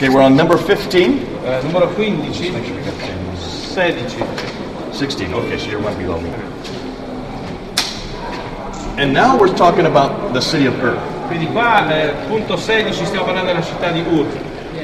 Okay, we're on number 15. Eh, numero 15, 16. 16, okay, so you're one below me. And now we're talking about the city of Ur. Quindi qua, eh, punto 16, stiamo parlando della città di Ur.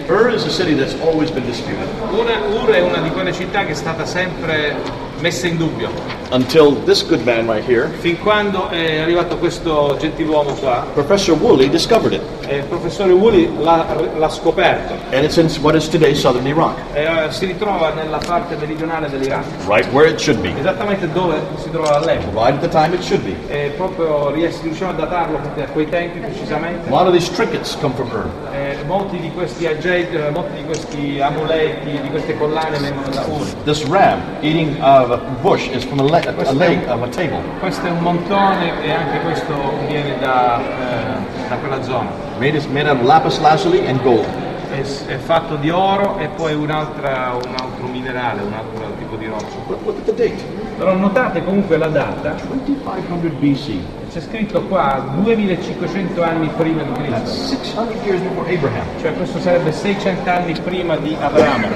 Ur is a city that's always been disputed Una, Ur è una di quelle città che è stata sempre messa in dubbio, until this good man right here, fin quando è arrivato questo gentiluomo qua, Professor Woolley, discovered it. e il professore Woolley l'ha, l'ha scoperto. And it's in what is today southern Iraq, E, eh, si ritrova nella parte meridionale dell'Iraq, right where it should be, esattamente dove si trovava all'epoca. right at the time it should be. E proprio ries- riusciamo a datarlo a quei tempi precisamente. A lot of these trinkets come from Ur. Eh, molti di questi aggetti, eh, molti di questi amuleti, di queste collane vengono da Ur. This ram eating out of a bush is from a, le- a leg of a table. Questo è un montone e anche questo viene da, eh, da quella zona. Made, is made of lapis lazuli and gold. È, è fatto di oro e poi un altro minerale, un altro tipo di roccia. Look, look at the date Però notate comunque la data, 2500 BC. C'è scritto qua 2500 anni prima di Cristo, 600 years before Abraham. cioè questo sarebbe 600 anni prima di Abramo.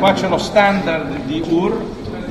Qua c'è lo standard di Ur,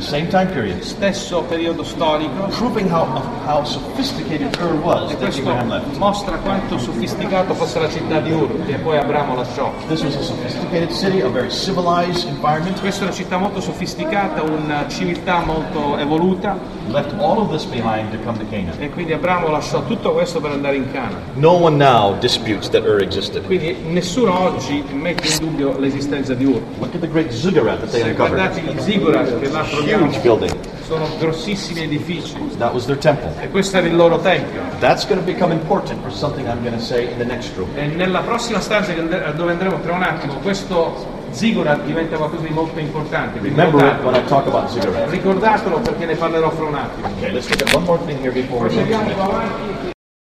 same time period. stesso periodo storico, Proving how, how sophisticated Ur was e that Abraham left. mostra quanto sofisticato fosse la città di Ur, che poi Abramo lasciò. This was a sophisticated city, a very civilized environment. Questa è una città molto sofisticata, una civiltà molto evoluta Left all of this behind to come to Canaan. e quindi Abramo lasciò tutto questo per andare in Cana. No one now disputes that Ur existed. Quindi nessuno oggi mette in dubbio l'esistenza di Ur. Look at the great ziggurat that they uncovered. guardate gli ziggurat che là troviamo, Huge building. sono grossissimi edifici That was their temple. e questo era il loro tempio. That's going to become important for something I'm going to say in the next group. E nella prossima stanza dove andremo tra un attimo, questo ziggurat diventa qualcosa di molto importante. quindi Remember it when I notatelo. talk about ziggurat. Ricordatelo perché ne parlerò fra un attimo. Okay, let's look at one more thing here before we Proseguiamo avanti.